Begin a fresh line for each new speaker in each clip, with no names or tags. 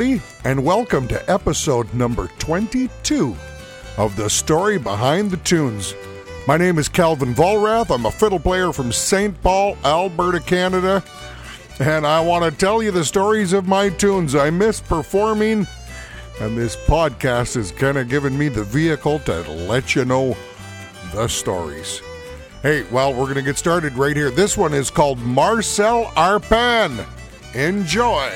Everybody, and welcome to episode number 22 of The Story Behind the Tunes. My name is Calvin Vollrath. I'm a fiddle player from St. Paul, Alberta, Canada, and I want to tell you the stories of my tunes. I miss performing, and this podcast is kind of giving me the vehicle to let you know the stories. Hey, well, we're going to get started right here. This one is called Marcel Arpan. Enjoy.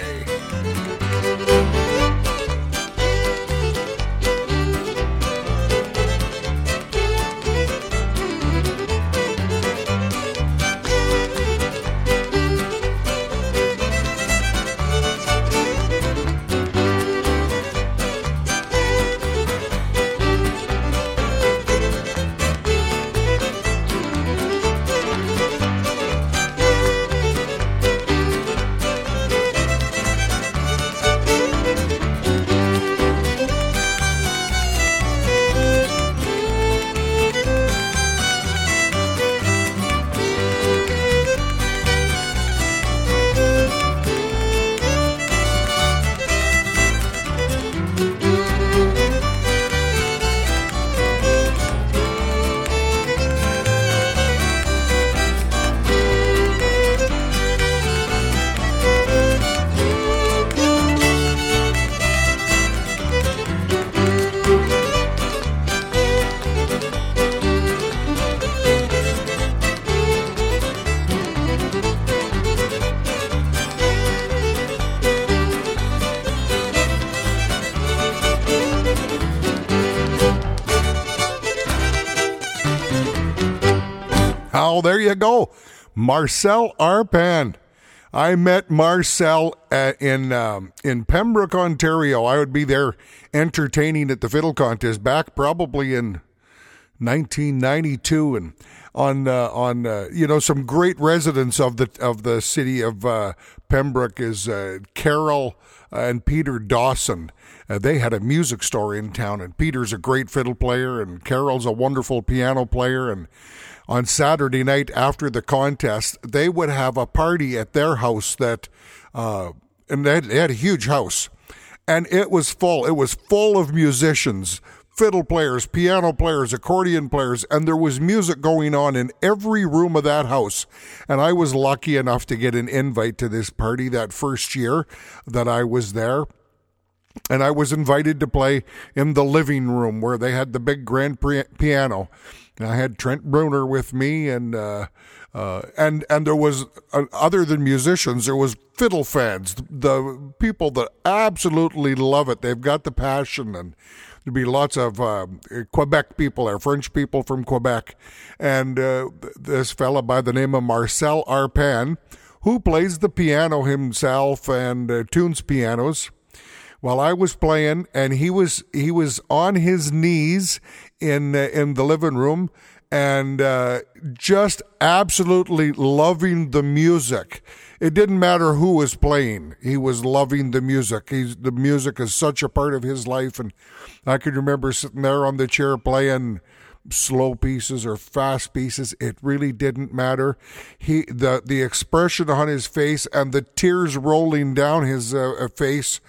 There you go. Marcel Arpan. I met Marcel uh, in um, in Pembroke, Ontario. I would be there entertaining at the fiddle contest back probably in 1992, and on uh, on uh, you know some great residents of the of the city of uh, Pembroke is uh, Carol and Peter Dawson. Uh, they had a music store in town, and Peter's a great fiddle player, and Carol's a wonderful piano player, and on Saturday night after the contest, they would have a party at their house that, uh, and they had, they had a huge house, and it was full. It was full of musicians, fiddle players, piano players, accordion players, and there was music going on in every room of that house. And I was lucky enough to get an invite to this party that first year that I was there and I was invited to play in the living room where they had the big grand piano. I had Trent Bruner with me, and uh, uh, and and there was uh, other than musicians, there was fiddle fans, the people that absolutely love it. They've got the passion, and there'd be lots of uh, Quebec people there, French people from Quebec, and uh, this fella by the name of Marcel Arpan, who plays the piano himself and uh, tunes pianos while I was playing, and he was he was on his knees in uh, in the living room and uh, just absolutely loving the music. It didn't matter who was playing; he was loving the music. He's the music is such a part of his life, and I can remember sitting there on the chair playing slow pieces or fast pieces it really didn't matter he the the expression on his face and the tears rolling down his uh, face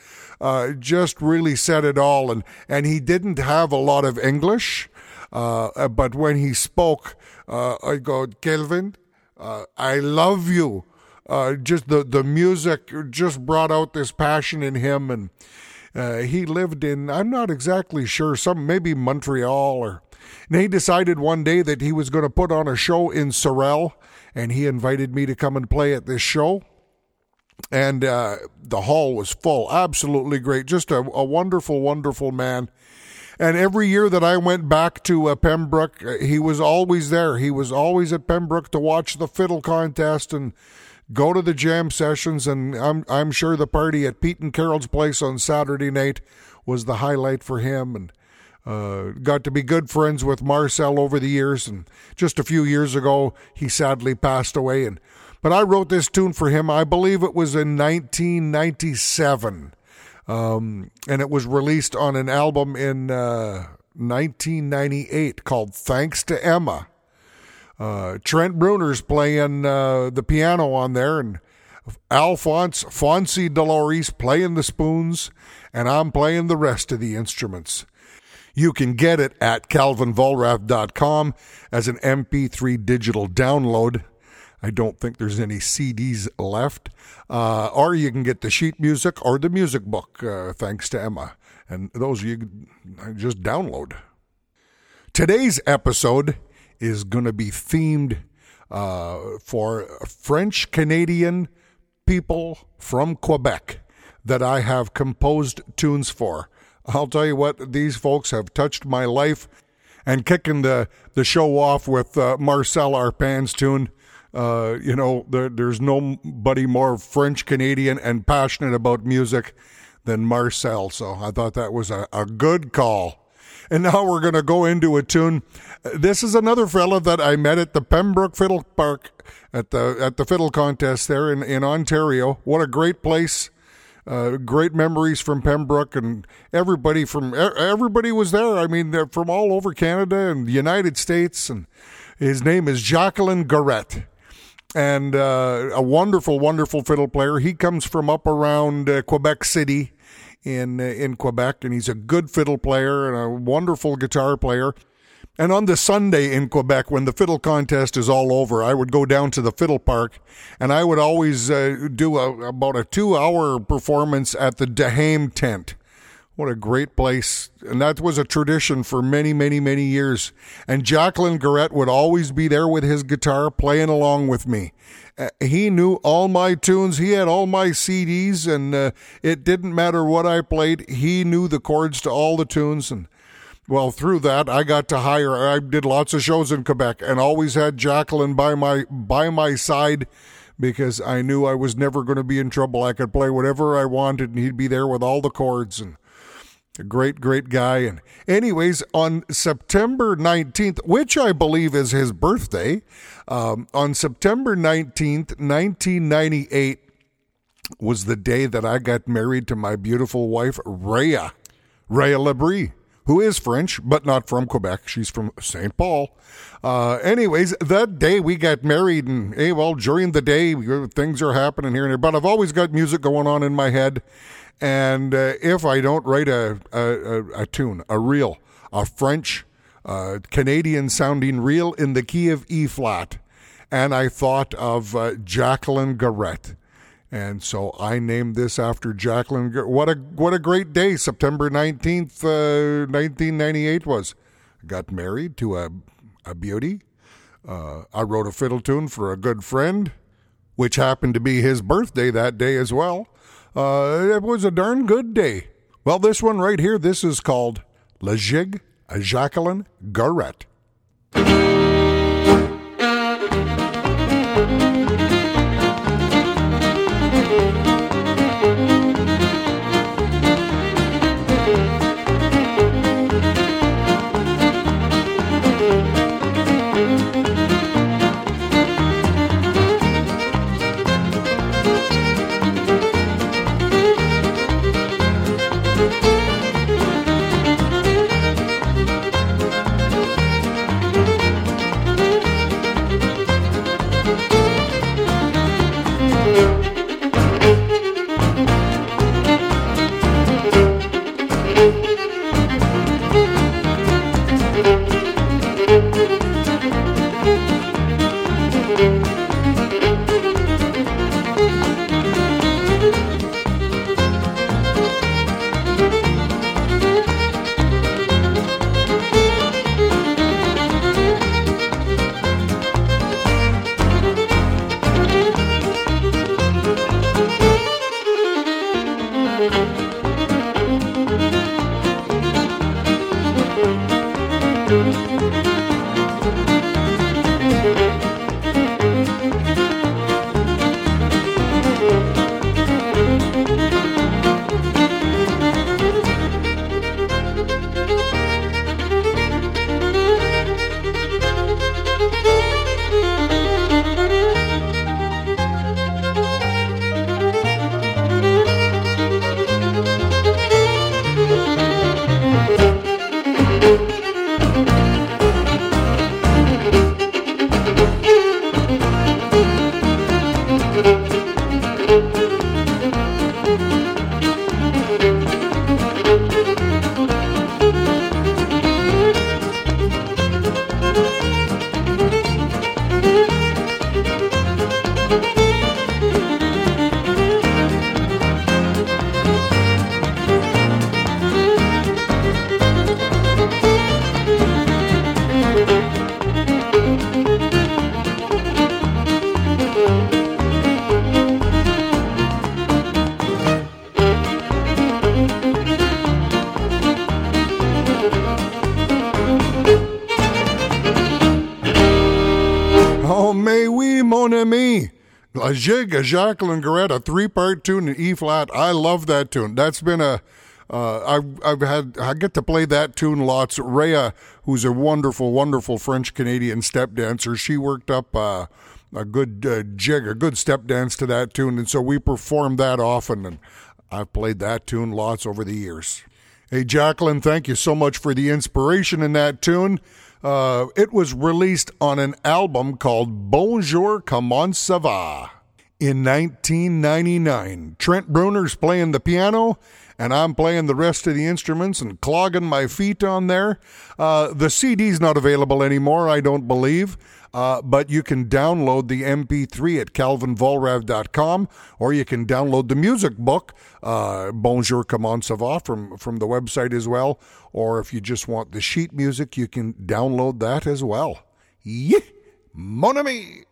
uh, just really said it all. And, and he didn't have a lot of English, uh, but when he spoke, uh, I go, Kelvin, uh, I love you. Uh, just the, the music just brought out this passion in him. And uh, he lived in, I'm not exactly sure, some maybe Montreal or. And he decided one day that he was going to put on a show in Sorel, and he invited me to come and play at this show and uh, the hall was full. Absolutely great. Just a, a, wonderful, wonderful man. And every year that I went back to uh, Pembroke, uh, he was always there. He was always at Pembroke to watch the fiddle contest and go to the jam sessions. And I'm I'm sure the party at Pete and Carol's place on Saturday night was the highlight for him. And uh, got to be good friends with Marcel over the years. And just a few years ago, he sadly passed away. And but I wrote this tune for him. I believe it was in 1997. Um, and it was released on an album in uh, 1998 called Thanks to Emma. Uh, Trent Bruner's playing uh, the piano on there, and Alphonse Fonzie Deloris playing the spoons, and I'm playing the rest of the instruments. You can get it at calvinvollrath.com as an MP3 digital download. I don't think there's any CDs left. Uh, or you can get the sheet music or the music book, uh, thanks to Emma. And those you just download. Today's episode is going to be themed uh, for French Canadian people from Quebec that I have composed tunes for. I'll tell you what, these folks have touched my life. And kicking the, the show off with uh, Marcel Arpin's tune, uh, you know, there, there's nobody more French Canadian and passionate about music than Marcel. So I thought that was a, a good call. And now we're going to go into a tune. This is another fella that I met at the Pembroke Fiddle Park at the at the fiddle contest there in, in Ontario. What a great place! Uh, great memories from Pembroke, and everybody from everybody was there. I mean, they're from all over Canada and the United States. And his name is Jacqueline Garrett, and uh, a wonderful, wonderful fiddle player. He comes from up around uh, Quebec City in uh, in Quebec, and he's a good fiddle player and a wonderful guitar player. And on the Sunday in Quebec, when the fiddle contest is all over, I would go down to the fiddle park, and I would always uh, do a, about a two-hour performance at the Dehame tent. What a great place. And that was a tradition for many, many, many years. And Jacqueline Garrett would always be there with his guitar playing along with me. Uh, he knew all my tunes. He had all my CDs, and uh, it didn't matter what I played. He knew the chords to all the tunes. And well, through that, I got to hire. I did lots of shows in Quebec, and always had Jacqueline by my by my side because I knew I was never going to be in trouble. I could play whatever I wanted, and he'd be there with all the chords and a great, great guy. And, anyways, on September 19th, which I believe is his birthday, um, on September 19th, 1998, was the day that I got married to my beautiful wife, Rhea, Rhea Labrie, who is French, but not from Quebec. She's from St. Paul. Uh, anyways, that day we got married, and hey, well, during the day, things are happening here and there, but I've always got music going on in my head. And uh, if I don't write a, a, a, tune, a reel, a French, uh, Canadian sounding reel in the key of E flat, and I thought of uh, Jacqueline Garrett. And so I named this after Jacqueline. What a what a great day! September nineteenth, uh, nineteen ninety eight was. got married to a a beauty. Uh, I wrote a fiddle tune for a good friend, which happened to be his birthday that day as well. Uh, it was a darn good day. Well, this one right here, this is called La à Jacqueline Garrett. La a Jacqueline Gourette, a three-part tune in E flat. I love that tune. That's been a uh, I've, I've had I get to play that tune lots. Rhea, who's a wonderful, wonderful French Canadian step dancer, she worked up uh, a good uh, jig, a good step dance to that tune, and so we perform that often. And I've played that tune lots over the years. Hey, Jacqueline, thank you so much for the inspiration in that tune. Uh, it was released on an album called Bonjour, Comment ça va? In 1999. Trent Bruner's playing the piano, and I'm playing the rest of the instruments and clogging my feet on there. Uh, the CD's not available anymore, I don't believe. Uh, but you can download the MP3 at calvinvollrath.com, or you can download the music book, uh, Bonjour Comment ça va, from, from the website as well. Or if you just want the sheet music, you can download that as well. Yeah, mon ami!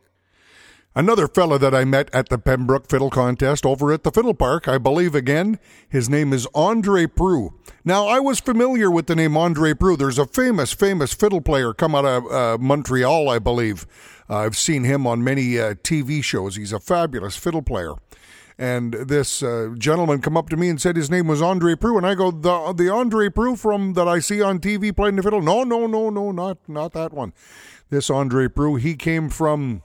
Another fella that I met at the Pembroke Fiddle Contest over at the Fiddle Park, I believe again, his name is Andre Proulx. Now, I was familiar with the name Andre Proulx. There's a famous, famous fiddle player come out of uh, Montreal, I believe. Uh, I've seen him on many uh, TV shows. He's a fabulous fiddle player. And this uh, gentleman come up to me and said his name was Andre Proulx, and I go, the the Andre Proulx from that I see on TV playing the fiddle? No, no, no, no, not not that one. This Andre Proulx, he came from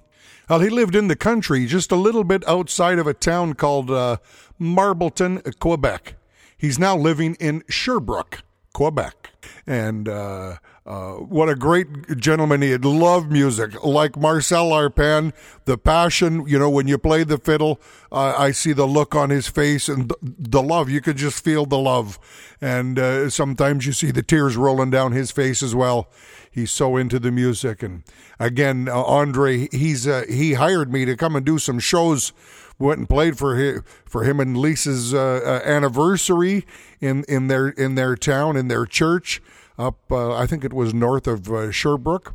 well, he lived in the country, just a little bit outside of a town called uh, Marbleton, Quebec. He's now living in Sherbrooke, Quebec. And uh, uh, what a great gentleman he had. Loved music. Like Marcel Arpan, the passion, you know, when you play the fiddle, uh, I see the look on his face and the love. You could just feel the love. And uh, sometimes you see the tears rolling down his face as well he's so into the music. And again, uh, Andre, he's uh, he hired me to come and do some shows. Went and played for him, for him and Lisa's uh, uh, anniversary in, in their in their town in their church up. Uh, I think it was north of uh, Sherbrooke.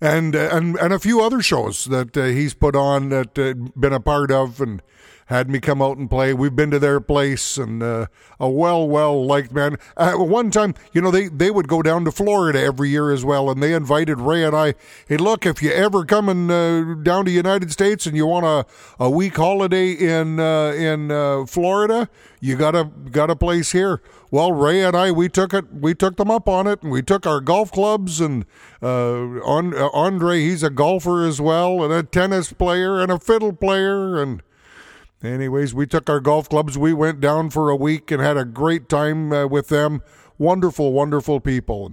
And, and and a few other shows that he's put on that been a part of and had me come out and play. We've been to their place and uh, a well, well liked man. At one time, you know, they, they would go down to Florida every year as well, and they invited Ray and I. Hey, look, if you ever coming uh, down to United States and you want a, a week holiday in uh, in uh, Florida, you got a got a place here. Well, Ray and I, we took it, we took them up on it, and we took our golf clubs. And uh, Andre, he's a golfer as well, and a tennis player, and a fiddle player, and Anyways, we took our golf clubs. We went down for a week and had a great time uh, with them. Wonderful, wonderful people.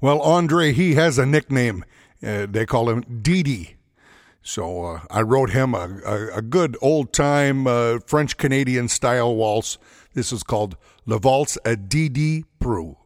Well, Andre, he has a nickname. Uh, they call him Didi. So uh, I wrote him a, a, a good old time uh, French Canadian style waltz. This is called Le Valse à Didi Proulx.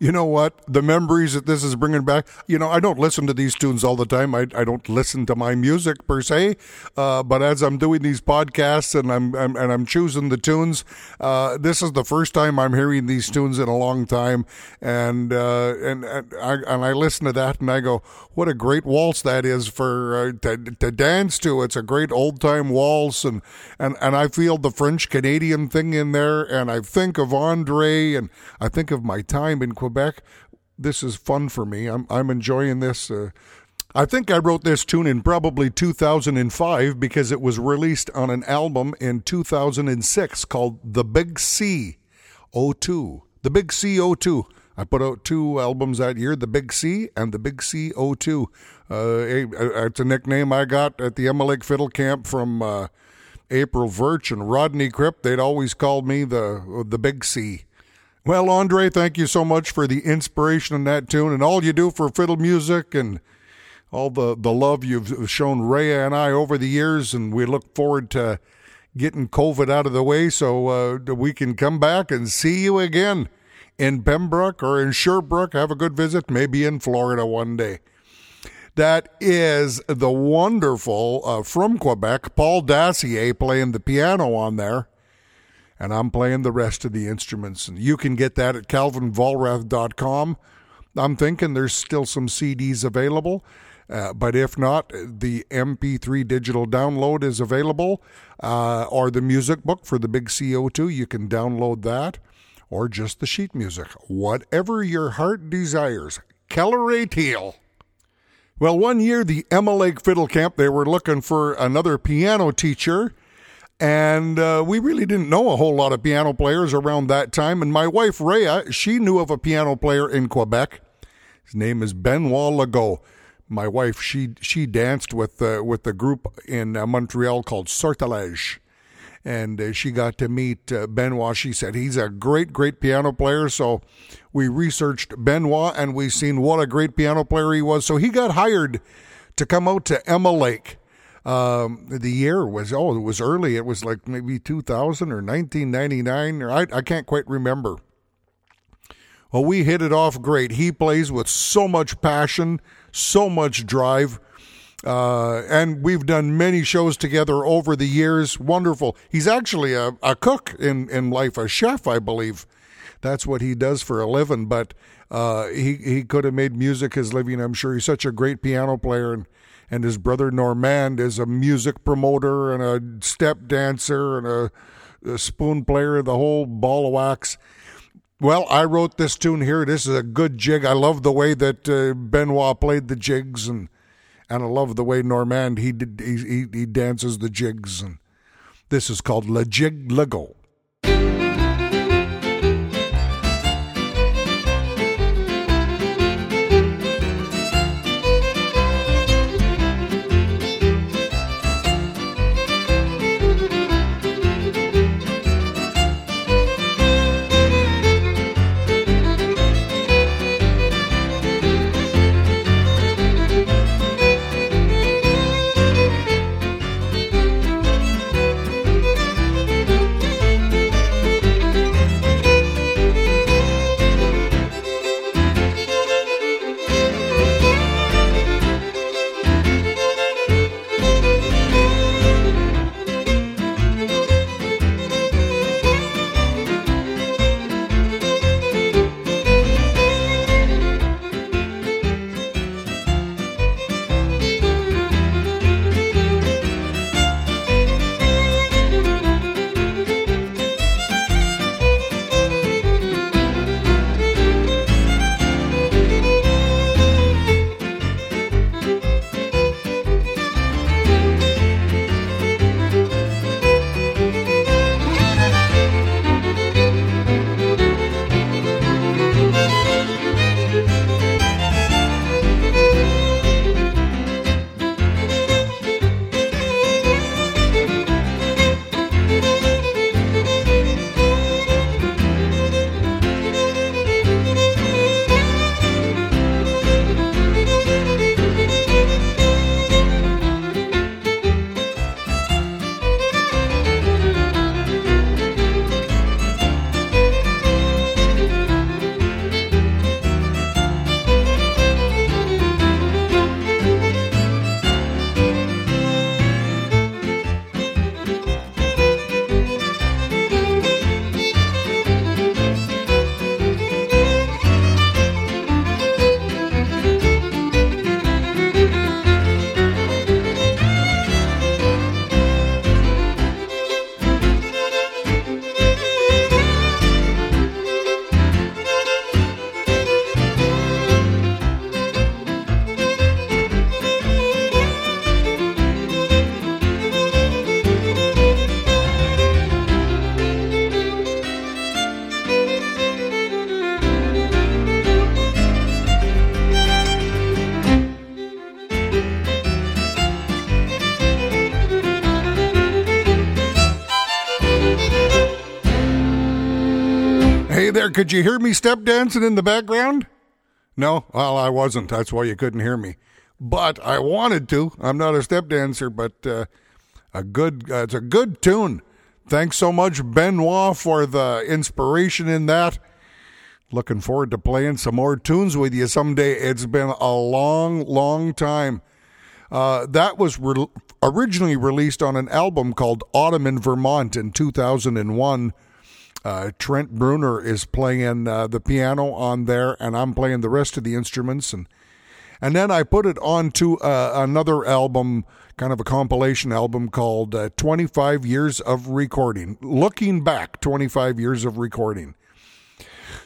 You know what? The memories that this is bringing back. You know, I don't listen to these tunes all the time. I, I don't listen to my music per se. Uh, but as I'm doing these podcasts and I'm, I'm and I'm choosing the tunes, uh, this is the first time I'm hearing these tunes in a long time. And uh, and and I and I listen to that and I go, what a great waltz that is for uh, to, to dance to. It's a great old time waltz, and and and I feel the French Canadian thing in there, and I think of Andre, and I think of my time in Quebec. This is fun for me. I'm I'm enjoying this. Uh, I think I wrote this tune in probably 2005 because it was released on an album in 2006 called The Big C 02. The Big C 02. I put out two albums that year, The Big C and The Big C 02. Uh, it's a nickname I got at the Emma Lake Fiddle Camp from uh, April Verch and Rodney Kripp. They'd always called me the, the Big C. Well, Andre, thank you so much for the inspiration in that tune and all you do for fiddle music and all the, the love you've shown Rhea and I over the years. And we look forward to getting COVID out of the way so uh, we can come back and see you again in Pembroke or in Sherbrooke. Have a good visit, maybe in Florida one day. That is the wonderful, uh, from Quebec, Paul Dacier playing the piano on there. And I'm playing the rest of the instruments. And you can get that at calvinvollrath.com. I'm thinking there's still some CDs available. Uh, but if not, the MP3 digital download is available, uh, or the music book for the big CO2. You can download that, or just the sheet music. Whatever your heart desires. Keller A. Teal. Well, one year, the Emma Lake Fiddle Camp, they were looking for another piano teacher. And uh, we really didn't know a whole lot of piano players around that time. And my wife, Rhea, she knew of a piano player in Quebec. His name is Benoit Legault my wife she she danced with uh, with a group in uh, Montreal called Sortilege, and uh, she got to meet uh, Benoit. She said he's a great great piano player. So we researched Benoit and we seen what a great piano player he was. So he got hired to come out to Emma Lake. Um, the year was oh it was early. It was like maybe 2000 or 1999 or I I can't quite remember. Well, we hit it off great. He plays with so much passion so much drive. Uh, and we've done many shows together over the years. Wonderful. He's actually a, a cook in, in life, a chef, I believe. That's what he does for a living. But uh, he he could have made music his living. I'm sure he's such a great piano player, and and his brother Normand is a music promoter and a step dancer and a, a spoon player, the whole ball of wax. Well, I wrote this tune here. This is a good jig. I love the way that uh, Benoit played the jigs, and and I love the way Normand he did he, he, he dances the jigs. And this is called Le Jig Legault. There, could you hear me step dancing in the background? No? Well, I wasn't. That's why you couldn't hear me. But I wanted to. I'm not a step dancer, but uh, a good uh, it's a good tune. Thanks so much, Benoit, for the inspiration in that. Looking forward to playing some more tunes with you someday. It's been a long, long time. Uh, that was re- originally released on an album called Autumn in Vermont in 2001. Uh, Trent Bruner is playing uh, the piano on there, and I'm playing the rest of the instruments. And and then I put it onto uh, another album, kind of a compilation album called uh, 25 Years of Recording. Looking back, 25 years of recording.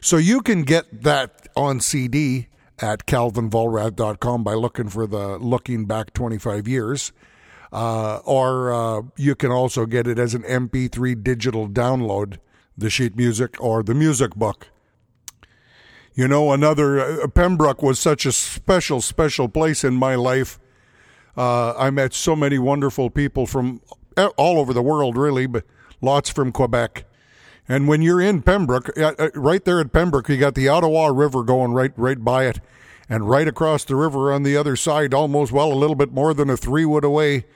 So you can get that on CD at calvinvollrath.com by looking for the Looking Back 25 Years. Uh, or uh, you can also get it as an MP3 digital download, the sheet music or the music book. You know, another uh, Pembroke was such a special, special place in my life. Uh, I met so many wonderful people from all over the world, really, but lots from Quebec. And when you're in Pembroke, uh, right there at Pembroke, you got the Ottawa River going right, right by it, and right across the river on the other side, almost well a little bit more than a three wood away,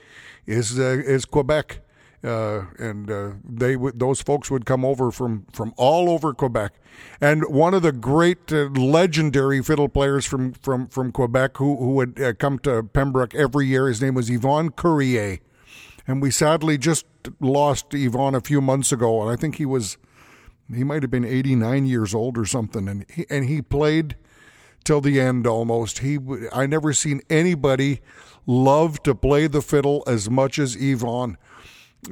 is uh, is Quebec. Uh, and uh, they would those folks would come over from from all over Quebec. And one of the great uh, legendary fiddle players from from from Quebec who who would uh, come to Pembroke every year, his name was Yvon Cuillerier, and we sadly just lost Yvon a few months ago, and I think he was he might have been 89 years old or something, and he, and he played till the end almost. He I never seen anybody love to play the fiddle as much as Yvon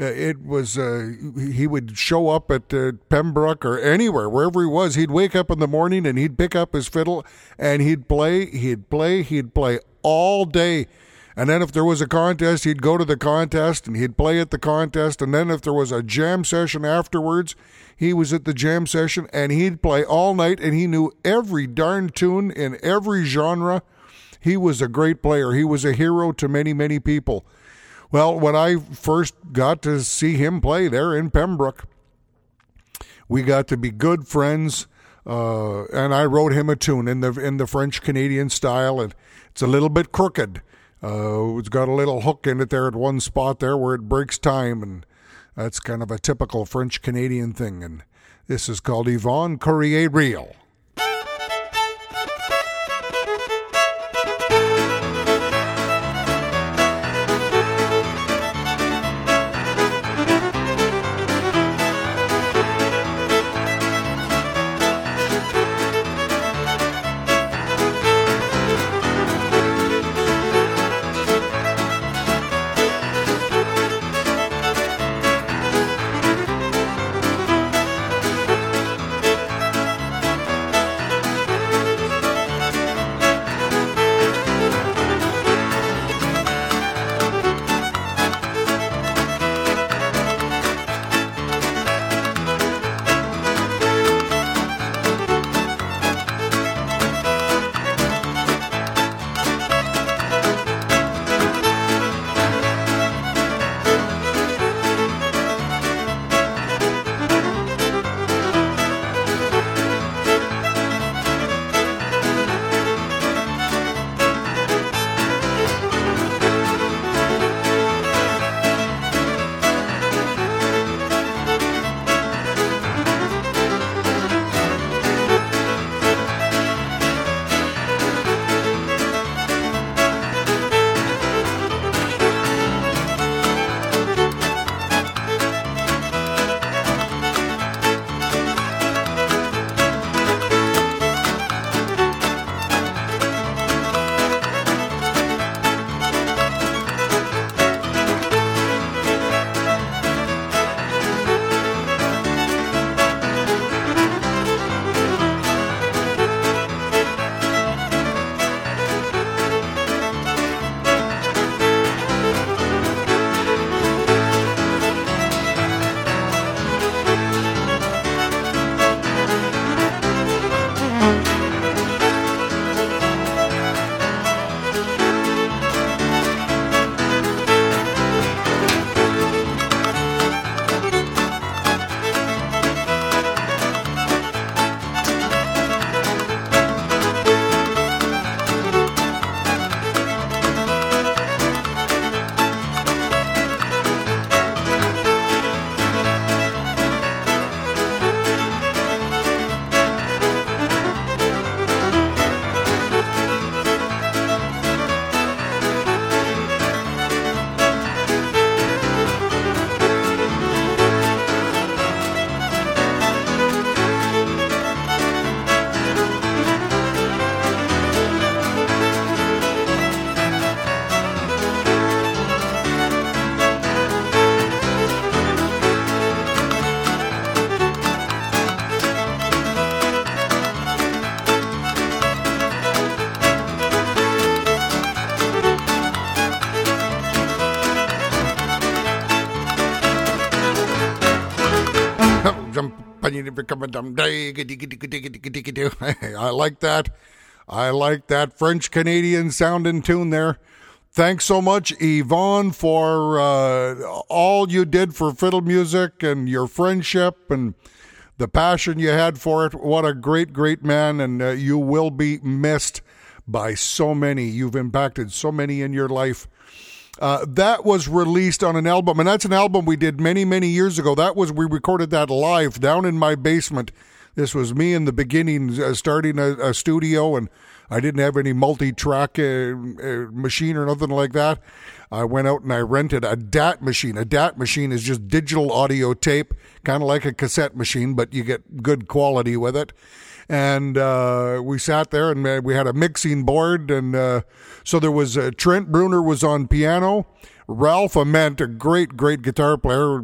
it was uh, he would show up at uh, Pembroke or anywhere wherever he was. He'd wake up in the morning and he'd pick up his fiddle and he'd play, he'd play, he'd play all day. And then if there was a contest, he'd go to the contest and he'd play at the contest. And then if there was a jam session afterwards, he was at the jam session and he'd play all night and he knew every darn tune in every genre. He was a great player. He was a hero to many, many people. Well, when I first got to see him play there in Pembroke, we got to be good friends. Uh, and I wrote him a tune in the in the French Canadian style, and it's a little bit crooked. Uh, it's got a little hook in it there at one spot there where it breaks time, and that's kind of a typical French Canadian thing. And this is called Yvon Cuillerier Reel. I like that. I like that French Canadian sounding tune there. Thanks so much, Yvon, for uh, all you did for fiddle music and your friendship and the passion you had for it. What a great, great man, and uh, you will be missed by so many. You've impacted so many in your life. Uh, that was released on an album, and that's an album we did many, many years ago. That was we recorded that live down in my basement. This was me in the beginning, uh, starting a, a, studio, and I didn't have any multi-track uh, uh, machine or nothing like that. I went out and I rented a DAT machine. A DAT machine is just digital audio tape, kind of like a cassette machine, but you get good quality with it and uh, we sat there and uh, we had a mixing board, and uh, so there was uh, Trent Bruner was on piano. Ralph Ament, a great, great guitar player.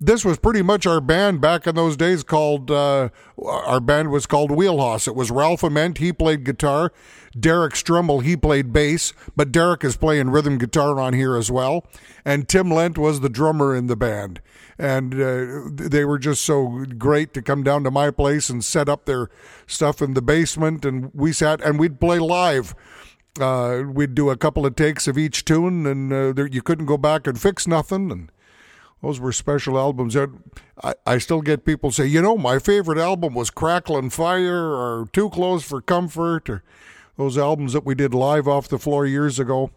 This was pretty much our band back in those days. Called uh, our band was called Wheelhouse. It was Ralph Ament. He played guitar. Derek Strummel, he played bass, but Derek is playing rhythm guitar on here as well. And Tim Lent was the drummer in the band and uh, they were just so great to come down to my place and set up their stuff in the basement, and we sat and we'd play live. Uh, we'd do a couple of takes of each tune, and uh, there, you couldn't go back and fix nothing. And those were special albums. I, I still get people say, you know, my favorite album was Crackling Fire or Too Close for Comfort or those albums that we did live off the floor years ago.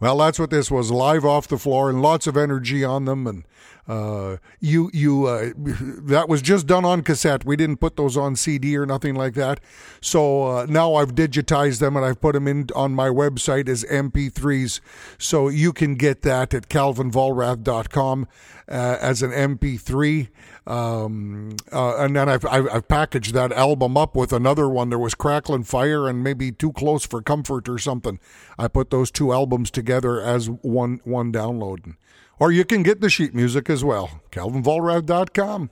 Well, that's what this was live off the floor and lots of energy on them. And uh, you you uh, that was just done on cassette. We didn't put those on CD or nothing like that. So uh, now I've digitized them and I've put them in on my website as MP3s. So you can get that at calvinvollrath.com uh, as an MP3. Um, uh, and then I've, I've, I've packaged that album up with another one. There was Crackling Fire and maybe Too Close for Comfort or something. I put those two albums together as one one download. Or you can get the sheet music as well. CalvinVollrath.com.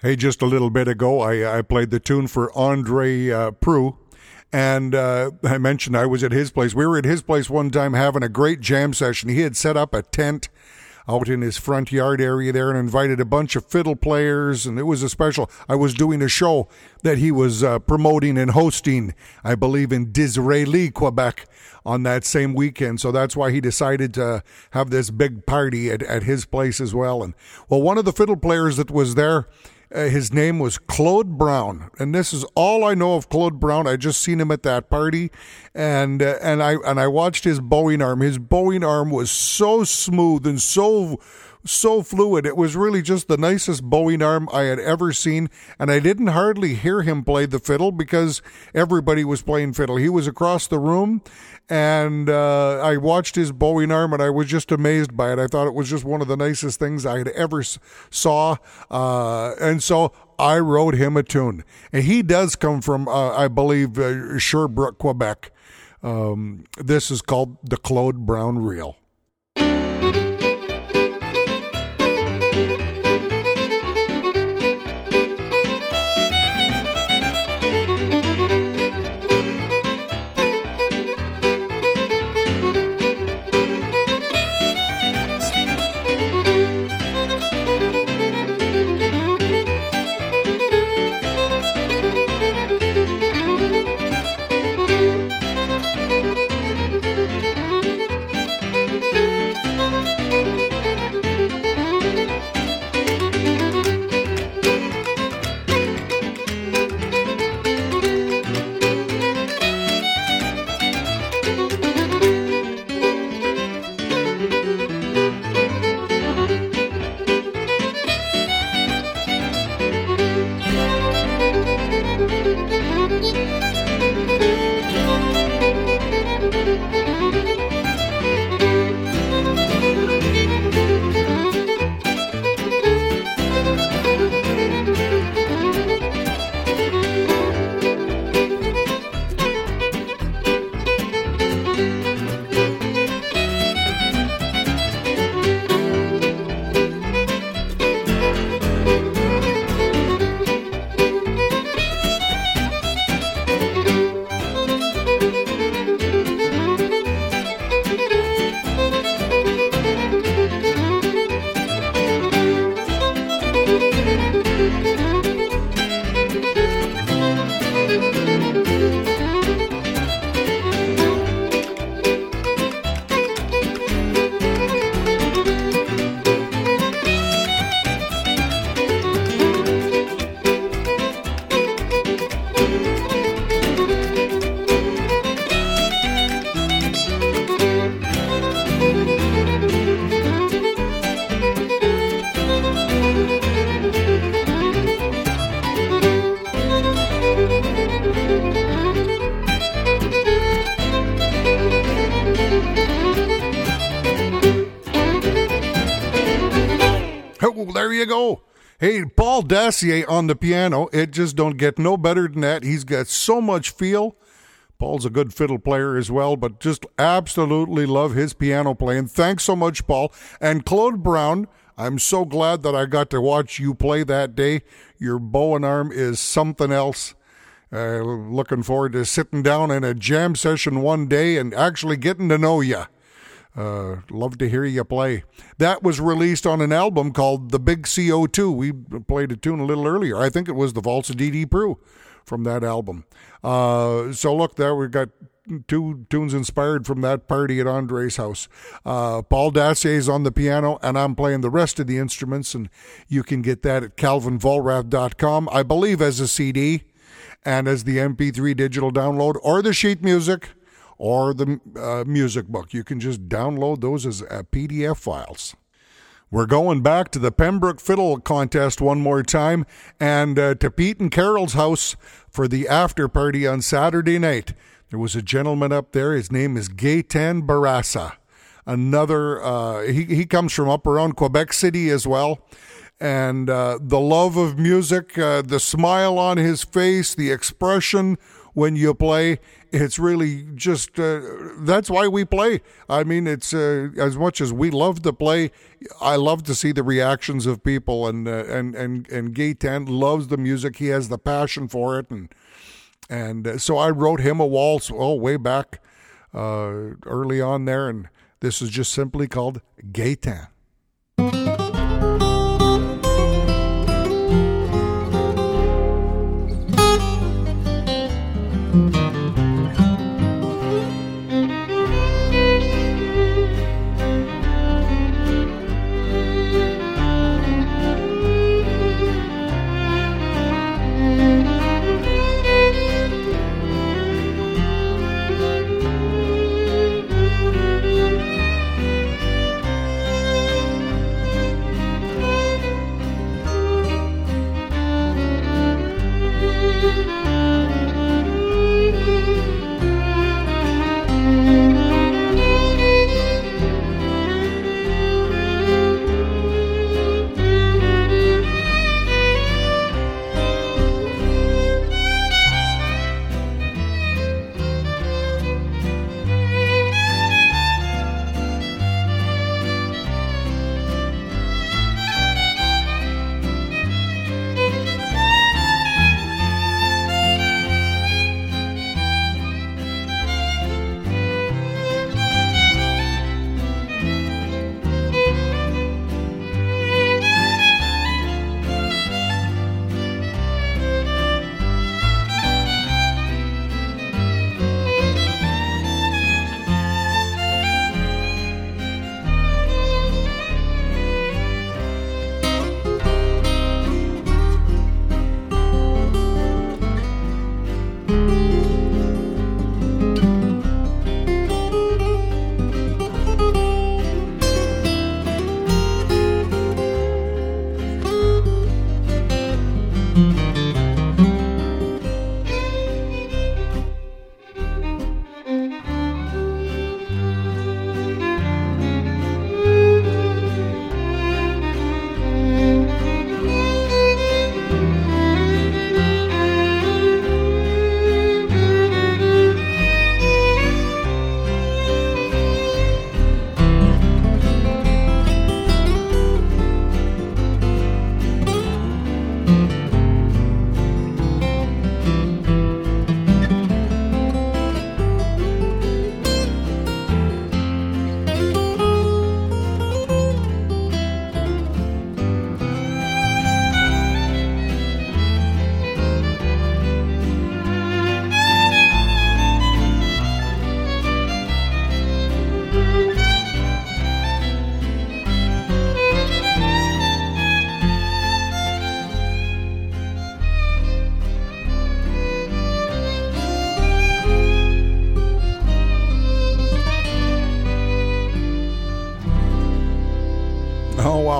Hey, just a little bit ago, I, I played the tune for Andre uh, Proulx. And uh, I mentioned I was at his place. We were at his place one time having a great jam session. He had set up a tent out in his front yard area there and invited a bunch of fiddle players. And it was a special. I was doing a show that he was uh, promoting and hosting, I believe, in Disraeli, Quebec on that same weekend. So that's why he decided to have this big party at, at his place as well. And well, one of the fiddle players that was there, uh, his name was Claude Brown, and this is all I know of Claude Brown. I just seen him at that party, and uh, and I and I watched his bowing arm. His bowing arm was so smooth and so so fluid. It was really just the nicest bowing arm I had ever seen. And I didn't hardly hear him play the fiddle because everybody was playing fiddle. He was across the room and uh, I watched his bowing arm and I was just amazed by it. I thought it was just one of the nicest things I had ever saw. Uh, and so I wrote him a tune. And he does come from, uh, I believe, uh, Sherbrooke, Quebec. Um, this is called the Claude Brown Reel. Dacier on the piano. It just don't get no better than that. He's got so much feel. Paul's a good fiddle player as well, but just absolutely love his piano playing. Thanks so much, Paul. And Claude Brown, I'm so glad that I got to watch you play that day. Your bow and arm is something else. Uh, looking forward to sitting down in a jam session one day and actually getting to know you. Uh, love to hear you play. That was released on an album called The Big CO2. We played a tune a little earlier. I think it was the of D.D. Proulx from that album. Uh, so look, there we got two tunes inspired from that party at Andre's house. Uh, Paul Dacier's on the piano, and I'm playing the rest of the instruments, and you can get that at calvinvollrath.com, I believe as a CD and as the MP3 digital download or the sheet music or the uh, music book. You can just download those as uh, PDF files. We're going back to the Pembroke Fiddle Contest one more time and uh, to Pete and Carol's house for the after party on Saturday night. There was a gentleman up there. His name is Gaetan Barassa. Another, uh, he, he comes from up around Quebec City as well. And uh, the love of music, uh, the smile on his face, the expression when you play. It's really just uh, that's why we play. I mean, it's uh, as much as we love to play. I love to see the reactions of people, and uh, and and and Gaetan loves the music. He has the passion for it, and and uh, so I wrote him a waltz. Oh, way back uh, early on there, and this is just simply called Gaetan.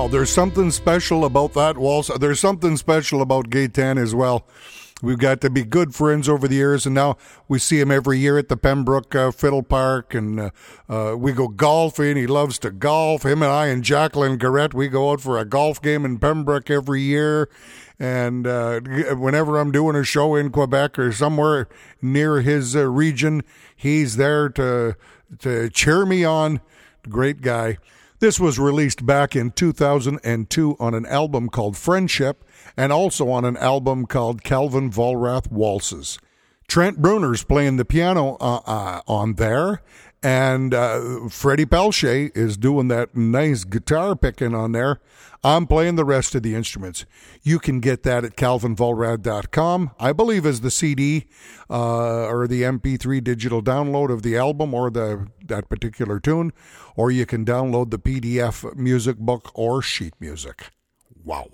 There's something special about that waltz. There's something special about Gaetan as well. We've got to be good friends over the years, and now we see him every year at the Pembroke uh, Fiddle Park, and uh, uh, we go golfing. He loves to golf. Him and I and Jacqueline Garrett, we go out for a golf game in Pembroke every year. And uh, whenever I'm doing a show in Quebec or somewhere near his uh, region, he's there to to cheer me on. Great guy. This was released back in 2002 on an album called Friendship and also on an album called Calvin Vollrath Waltzes. Trent Bruner's playing the piano uh, uh, on there, and uh, Freddie Pelche is doing that nice guitar picking on there. I'm playing the rest of the instruments. You can get that at calvinvollrath.com. I believe as the CD uh, or the MP3 digital download of the album or the that particular tune, or you can download the PDF music book or sheet music. Wow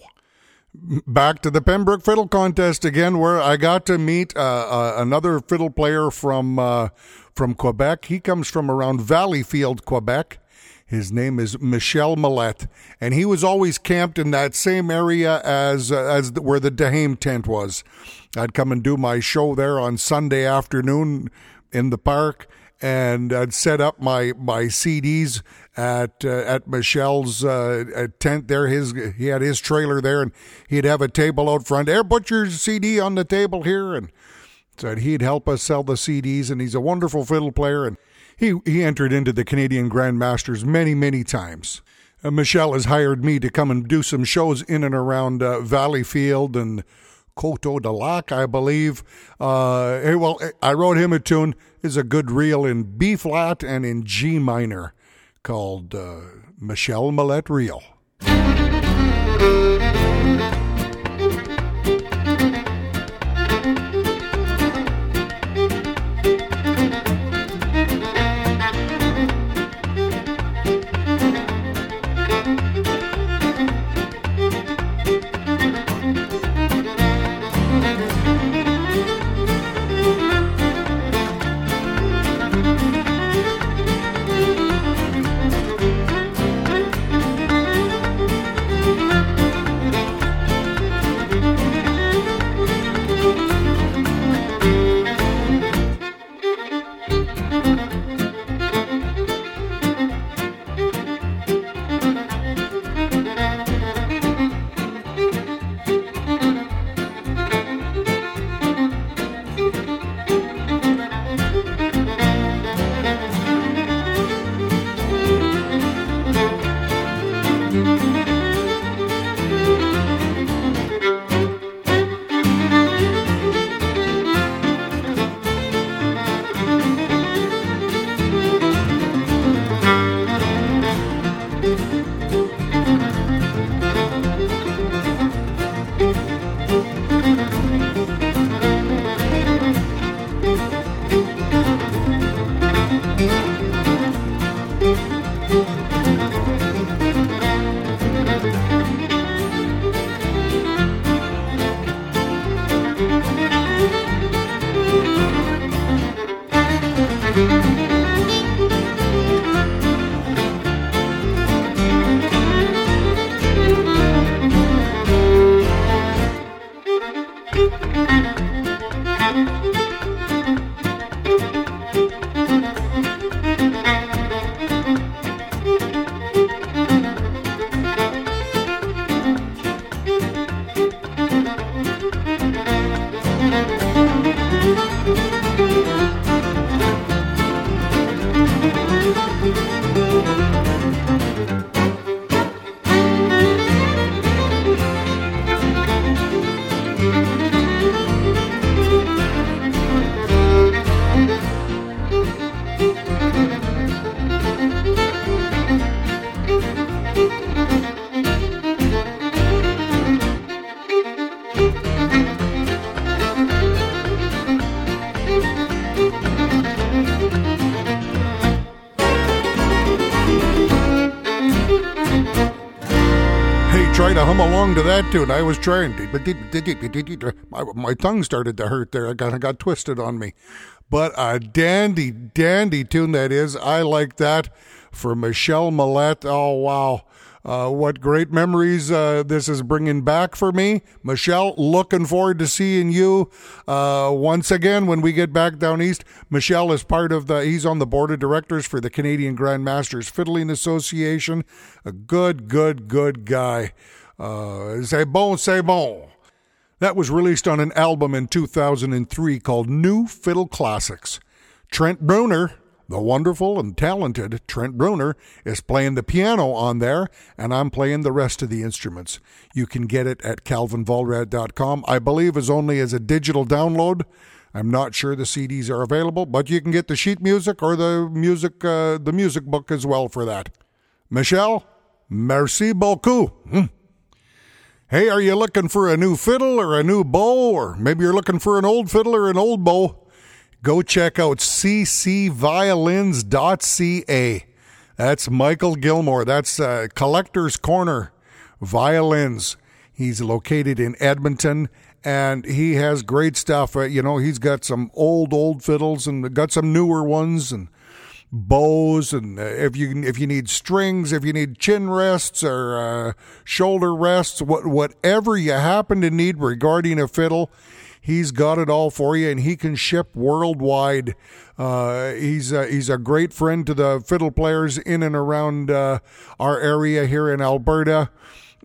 back to the Pembroke Fiddle Contest again, where I got to meet uh, uh, another fiddle player from uh, from Quebec. He comes from around Valleyfield, Quebec. His name is Michel Millette, and he was always camped in that same area as uh, as the, where the Dehame tent was. I'd come and do my show there on Sunday afternoon in the park, and I'd set up my my CDs at uh, at Michel's uh, tent there. His he had his trailer there, and he'd have a table out front. Air your CD on the table here, and said he'd help us sell the CDs. And he's a wonderful fiddle player, and he he entered into the Canadian Grandmasters many many times. Uh, Michel has hired me to come and do some shows in and around uh, Valleyfield and Coteau de Lac, I believe. Uh, well, I wrote him a tune. It's a good reel in B flat and in G minor called uh, Michel Millette Reel. That tune. I was trying my, my tongue started to hurt there. I got, I got twisted on me. But a dandy, dandy tune that is. I like that for Michel Millette. Oh, wow. Uh, what great memories uh, this is bringing back for me. Michel, looking forward to seeing you uh, once again when we get back down east. Michel is part of the, he's on the board of directors for the Canadian Grandmasters Fiddling Association. A good, good, good guy. Uh, c'est bon, c'est bon. That was released on an album in 2003 called New Fiddle Classics. Trent Bruner the wonderful and talented Trent Bruner is playing the piano on there, and I'm playing the rest of the instruments. You can get it at calvinvollrath.com. I believe as only as a digital download. I'm not sure the CDs are available, but you can get the sheet music or the music uh, the music book as well for that. Michel, merci beaucoup. Hmm. Hey, are you looking for a new fiddle or a new bow, or maybe you're looking for an old fiddle or an old bow? go check out ccviolins.ca. That's Michael Gilmore. That's uh, Collector's Corner Violins. He's located in Edmonton and he has great stuff. Uh, you know, he's got some old, old fiddles and got some newer ones and bows and uh, if you if you need strings if you need chin rests or uh, shoulder rests what whatever you happen to need regarding a fiddle He's got it all for you, and he can ship worldwide. Uh, he's a, he's a great friend to the fiddle players in and around uh, our area here in Alberta.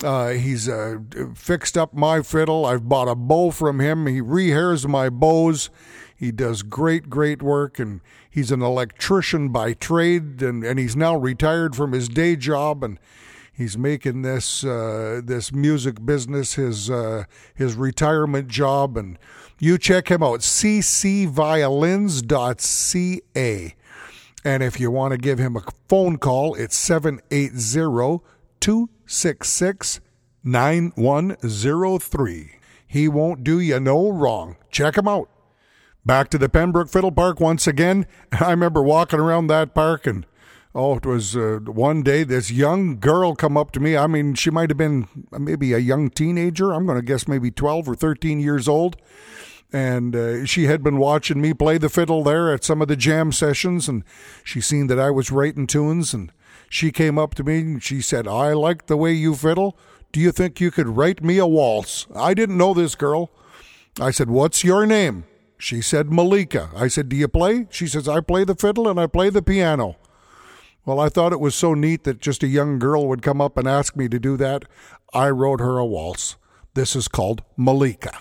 Uh, he's uh, fixed up my fiddle. I've bought a bow from him. He rehairs my bows. He does great, great work, and he's an electrician by trade, and, and he's now retired from his day job, and He's making this uh, this music business his uh, his retirement job, and you check him out ccviolins.ca. And if you want to give him a phone call, it's 780 266 9103. He won't do you no wrong. Check him out. Back to the Pembroke Fiddle Park once again. I remember walking around that park and oh, it was uh, one day this young girl come up to me. I mean, she might have been maybe a young teenager. I'm going to guess maybe 12 or 13 years old. And uh, she had been watching me play the fiddle there at some of the jam sessions, and she seen that I was writing tunes, and she came up to me and she said, "I like the way you fiddle. Do you think you could write me a waltz?" I didn't know this girl. I said, "What's your name?" She said, Malika. I said, Do you play? She says, I play the fiddle and I play the piano. Well, I thought it was so neat that just a young girl would come up and ask me to do that. I wrote her a waltz. This is called Malika.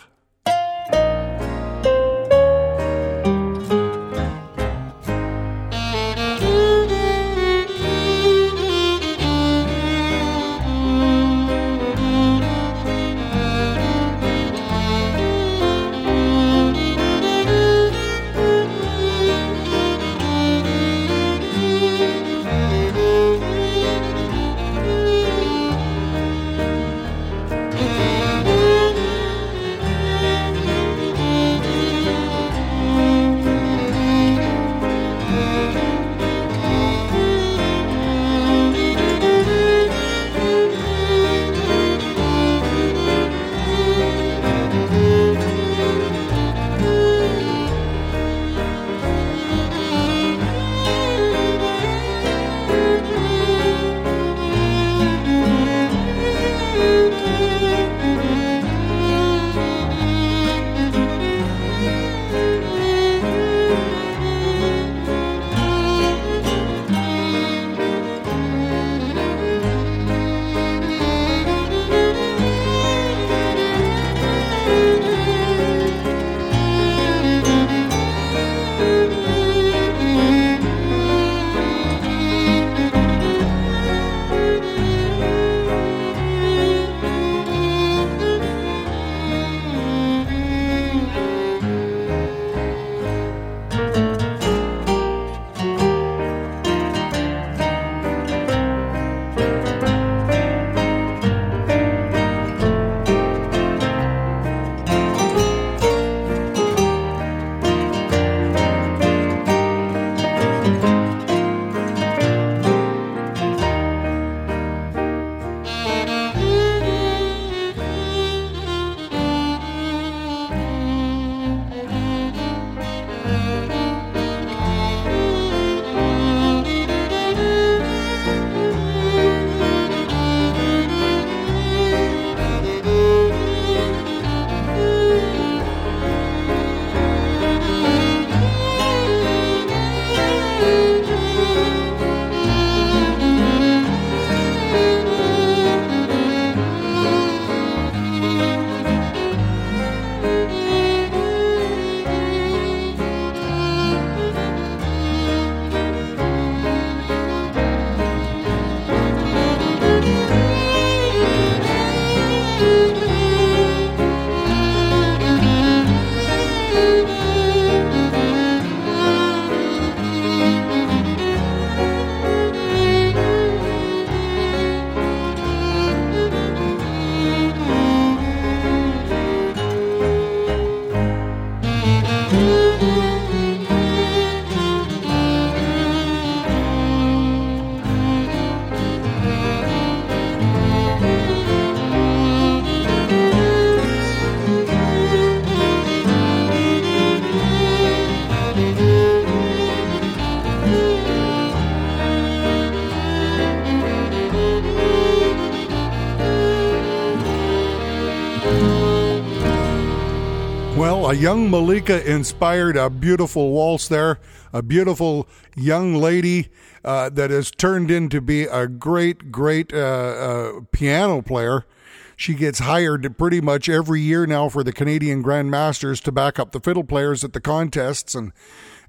Young Malika inspired a beautiful waltz there, a beautiful young lady uh, that has turned into be a great, great uh, uh, piano player. She gets hired pretty much every year now for the Canadian Grand Masters to back up the fiddle players at the contests, and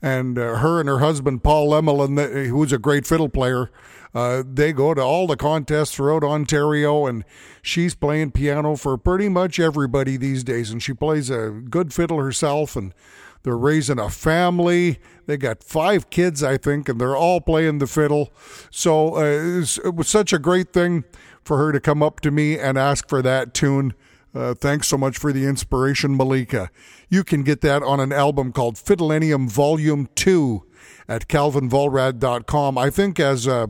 and uh, her and her husband Paul Lemelin, who's a great fiddle player, uh, they go to all the contests throughout Ontario, and she's playing piano for pretty much everybody these days. And she plays a good fiddle herself, and they're raising a family. They got five kids, I think, and they're all playing the fiddle. So uh, it was such a great thing for her to come up to me and ask for that tune. Uh, thanks so much for the inspiration, Malika. You can get that on an album called Fiddlenium Volume 2 at calvinvollrath.com. I think as uh,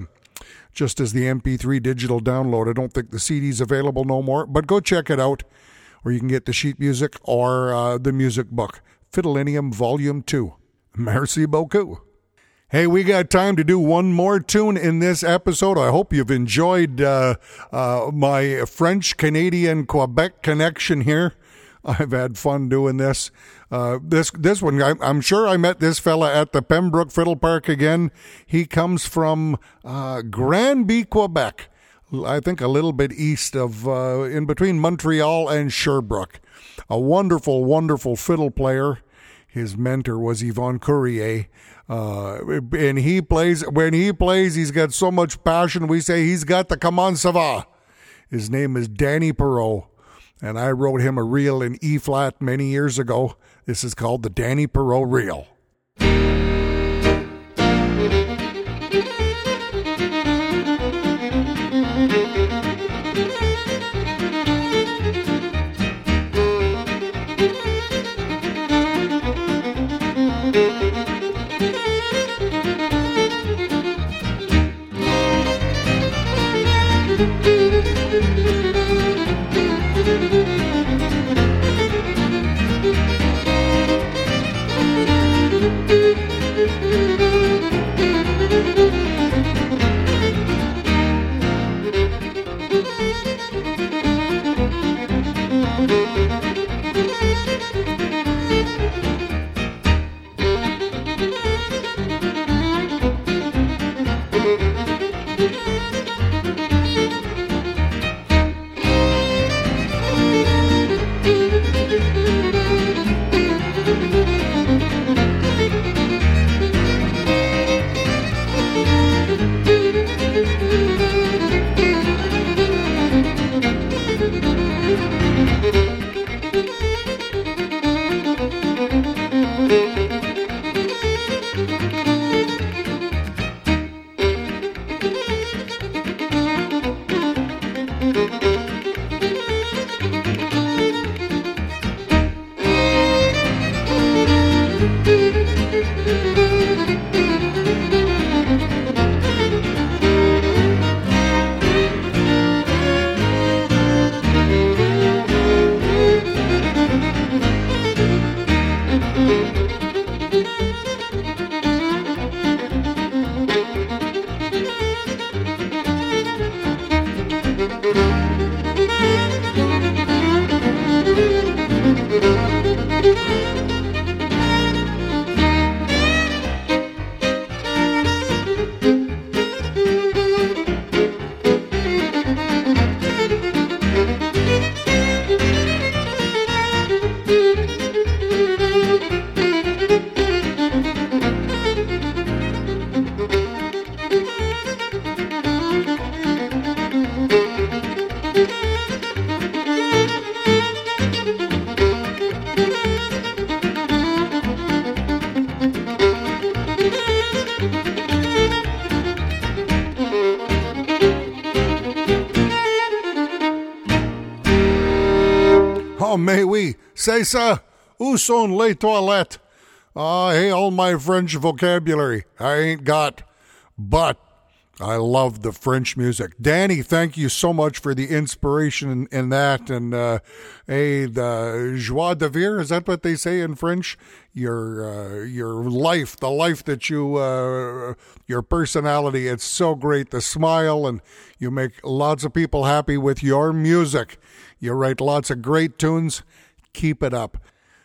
just as the MP3 digital download. I don't think the CD's available no more, but go check it out, or you can get the sheet music or uh, the music book, Fiddlenium Volume 2. Merci beaucoup. Hey, we got time to do one more tune in this episode. I hope you've enjoyed uh, uh, my French Canadian Quebec connection here. I've had fun doing this. Uh, this this one, I, am sure I met this fella at the Pembroke Fiddle Park again. He comes from uh, Granby, Quebec. I think a little bit east of, uh, in between Montreal and Sherbrooke. A wonderful, wonderful fiddle player. His mentor was Yvon Cuillerier. Uh, and he plays, when he plays, he's got so much passion. We say he's got the comment ça va. His name is Danny Perot and I wrote him a reel in E flat many years ago. This is called the Danny Perot Reel. Say ça? Où sont les toilettes? Ah, hey, all my French vocabulary I ain't got, but I love the French music. Danny, thank you so much for the inspiration in, in that. And uh, hey, the joie de vivre is that what they say in French? Your uh, your life, the life that you, uh, your personality. It's so great. The smile, and you make lots of people happy with your music. You write lots of great tunes. Keep it up.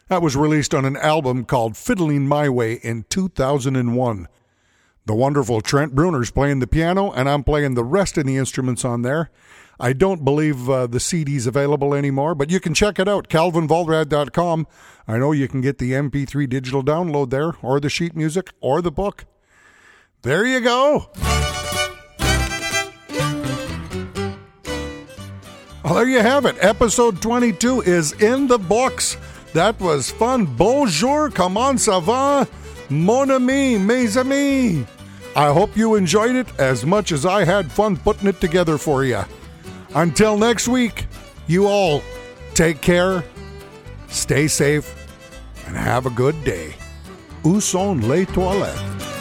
That was released on an album called Fiddling My Way in 2001. The wonderful Trent Bruner's playing the piano, and I'm playing the rest of the instruments on there. I don't believe uh, the CD's available anymore, but you can check it out, calvinvollrath.com. I know you can get the MP3 digital download there, or the sheet music, or the book. There you go. Well, there you have it. Episode 22 is in the books. That was fun. Bonjour, comment ça va? Mon ami, mes amis. I hope you enjoyed it as much as I had fun putting it together for you. Until next week, you all take care, stay safe, and have a good day. Où sont les toilettes?